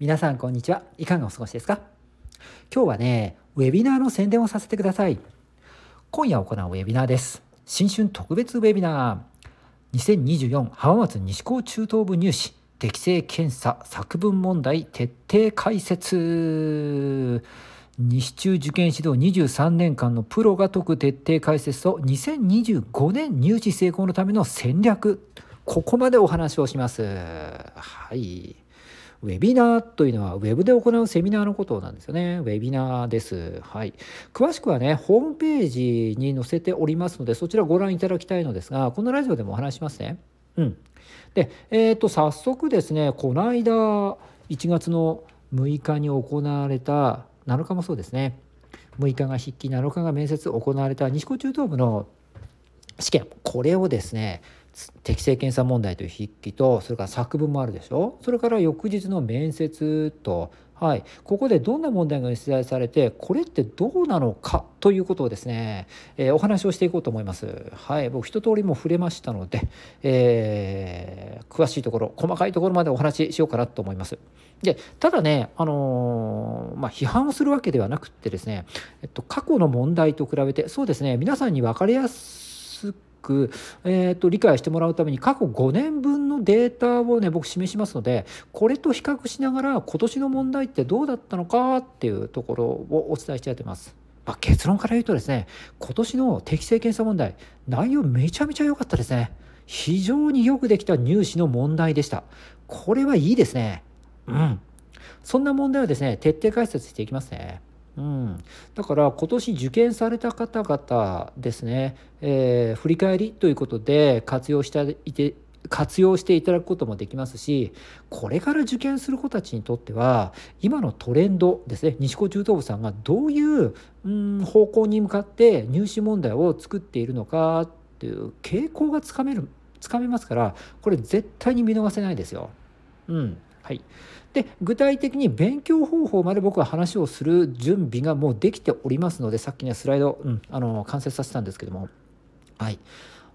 皆さんこんにちは。いかがお過ごしですか？今日はねウェビナーの宣伝をさせてください。今夜行うウェビナーです。新春特別ウェビナー。2024浜松西高中等部入試。適正検査作文問題徹底解説。西中受験指導23年間のプロが解く徹底解説と2025年入試成功のための戦略。ここまでお話をします。はい。ウェビナーというのはウェブで行うセミナーのことなんですよね。ウェビナーです。はい。詳しくはね、ホームページに載せておりますので、そちらご覧いただきたいのですが、このラジオでもお話しますね。うん。で、えっ、ー、と、早速ですね、この間、1月の6日に行われた、7日もそうですね、6日が筆記、7日が面接行われた西高中等部の試験、これをですね、適正検査問題という筆記とそれから作文もあるでしょ？それから翌日の面接とはい、ここでどんな問題が出題されてこれってどうなのかということをですね、えー、お話をしていこうと思います。はい、僕一通りも触れましたので、えー、詳しいところ細かいところまでお話ししようかなと思います。でただね、あのー、まあ、批判をするわけではなくってですね、えっと、過去の問題と比べてそうですね皆さんに分かりやすくく、えーと、理解してもらうために過去5年分のデータをね僕示しますのでこれと比較しながら今年の問題ってどうだったのかっていうところをお伝えしてやってます。まあ、結論から言うとですね今年の適正検査問題内容めちゃめちゃ良かったですね。非常によくできた入試の問題でした。これはいいですね。うん。そんな問題をですね、徹底解説していきますね。うん、だから今年受験された方々ですね、えー、振り返りということで活用していて活用していただくこともできますしこれから受験する子たちにとっては今のトレンドですね。西高中等部さんがどういううん方向に向かって入試問題を作っているのかっていう傾向がつかめるつかめますからこれ絶対に見逃せないですよ。うん。はい、で具体的に勉強方法まで僕は話をする準備がもうできておりますのでさっきねスライド、うん、あの完成させたんですけども。はい。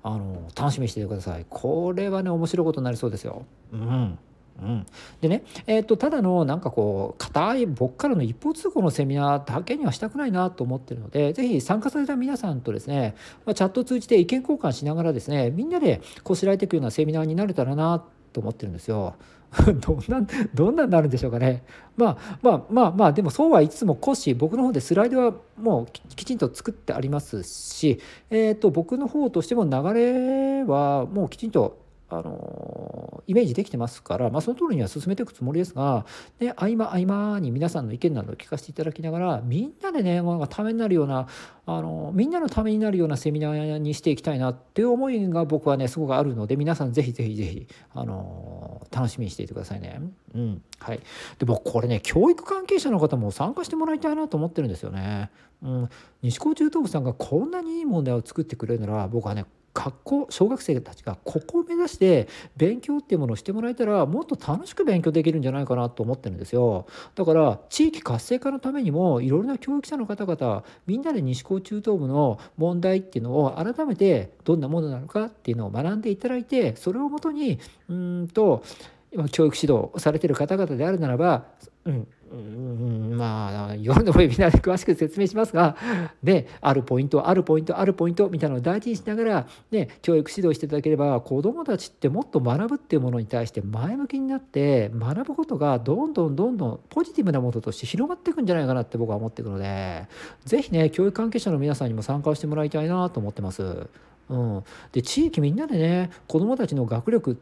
あの楽しみにしててください。これはね面白いことになりそうですよ。うん。うん、でね、えーと、ただのなんかこう硬い僕からの一方通行のセミナーだけにはしたくないなと思ってるので是非参加された皆さんとですね、ま、チャットを通じて意見交換しながらですねみんなでこしらえていくようなセミナーになれたらなってと思ってるんですよ。どんなどんなになるんでしょうかね。まあまあまあまあでもそうは言いつつも講師僕の方でスライドはもうきちんと作ってありますし、えー、と僕の方としても流れはもうきちんとあのイメージできてますから、まあ、その通りには進めていくつもりですが、ね、合間合間に皆さんの意見などを聞かせていただきながらみんなでねためになるようなあのみんなのためになるようなセミナーにしていきたいなっていう思いが僕はねすごくあるので皆さんぜひぜひぜひあの楽しみにしていてくださいね。うんはい、で僕これね教育関係者の方も参加してもらいたいなと思ってるんですよね。うん、西高中等部さんがこんなにいい問題を作ってくれるなら僕はね学校小学生たちがここを目指して勉強っていうものをしてもらえたらもっと楽しく勉強できるんじゃないかなと思ってるんですよ。だから地域活性化のためにもいろいろな教育者の方々みんなで西高中等部の問題っていうのを改めてどんなものなのかっていうのを学んでいただいてそれをもとにうんと今教育指導されてる方々であるならば、うん、うんまあ夜のウェビナーで詳しく説明しますが、ね、あるポイントあるポイントあるポイントみたいなのを大事にしながら、ね、教育指導していただければ子どもたちってもっと学ぶっていうものに対して前向きになって学ぶことがどんどんどんどんポジティブなものとして広まっていくんじゃないかなって僕は思っていくので是非ね教育関係者の皆さんにも参加をしてもらいたいなと思ってます。うん、で地域みんなでね子どもたちの学力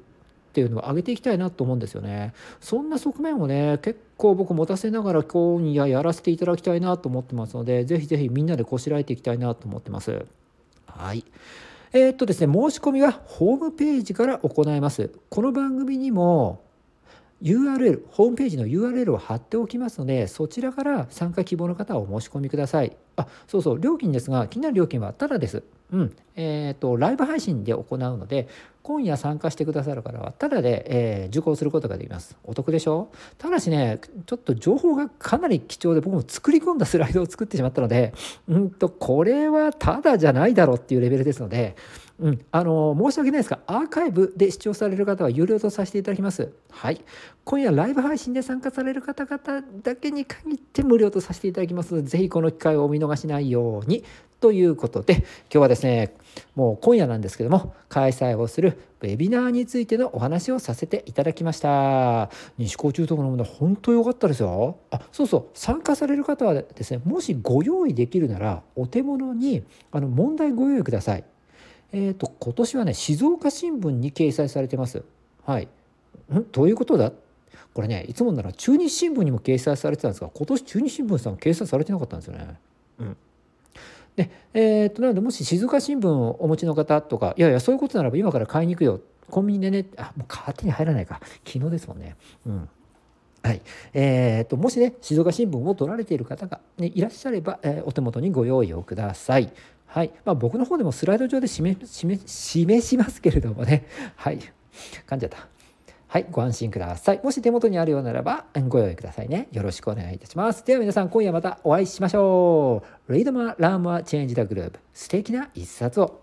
っていうのを上げていきたいなと思うんですよね。そんな側面をね結構僕持たせながら今夜やらせていただきたいなと思ってますので是非是非みんなでこしらえていきたいなと思ってます。はい。えー、っとですね申し込みはホームページから行います。この番組にも URL、ホームページの URL を貼っておきますので、そちらから参加希望の方はお申し込みください。あそうそう料金ですが気になる料金はただです。うん。えーと、ライブ配信で行うので今夜参加してくださる方はただで、えー、受講することができます。お得でしょ？ただしねちょっと情報がかなり貴重で僕も作り込んだスライドを作ってしまったのでうんとこれはただじゃないだろうっていうレベルですのでうん、あの申し訳ないですがアーカイブで視聴される方は有料とさせていただきます。はい、今夜ライブ配信で参加される方々だけに限って無料とさせていただきますので、ぜひこの機会をお見逃しないようにということで、今日はですね、もう今夜なんですけども、開催をするウェビナーについてのお話をさせていただきました。西高中等のもの本当良かったですよ。あ、そうそう、参加される方はですね、もしご用意できるなら、お手物にあの問題ご用意ください。えっ、ー、と、今年はね、静岡新聞に掲載されてます。はい。ん？どういうことだ？これね、いつもなら中日新聞にも掲載されてたんですが、今年中日新聞さん掲載されてなかったんですよね。うん。で、えー、と、なので、もし静岡新聞をお持ちの方とか、いやいや、そういうことならば今から買いに行くよ。コンビニでね、あ、もう勝手に入らないか。昨日ですもんね。うん。はい。えー、と、もしね、静岡新聞を取られている方が、ね、いらっしゃれば、えー、お手元にご用意をください。はい。まあ、僕の方でもスライド上で示示しますけれどもね。はい。噛んじゃった。はい。ご安心ください。もし手元にあるようならば、ご用意くださいね。よろしくお願いいたします。では皆さん、今夜またお会いしましょう。Read more, learn more, change the group. 素敵な一冊を。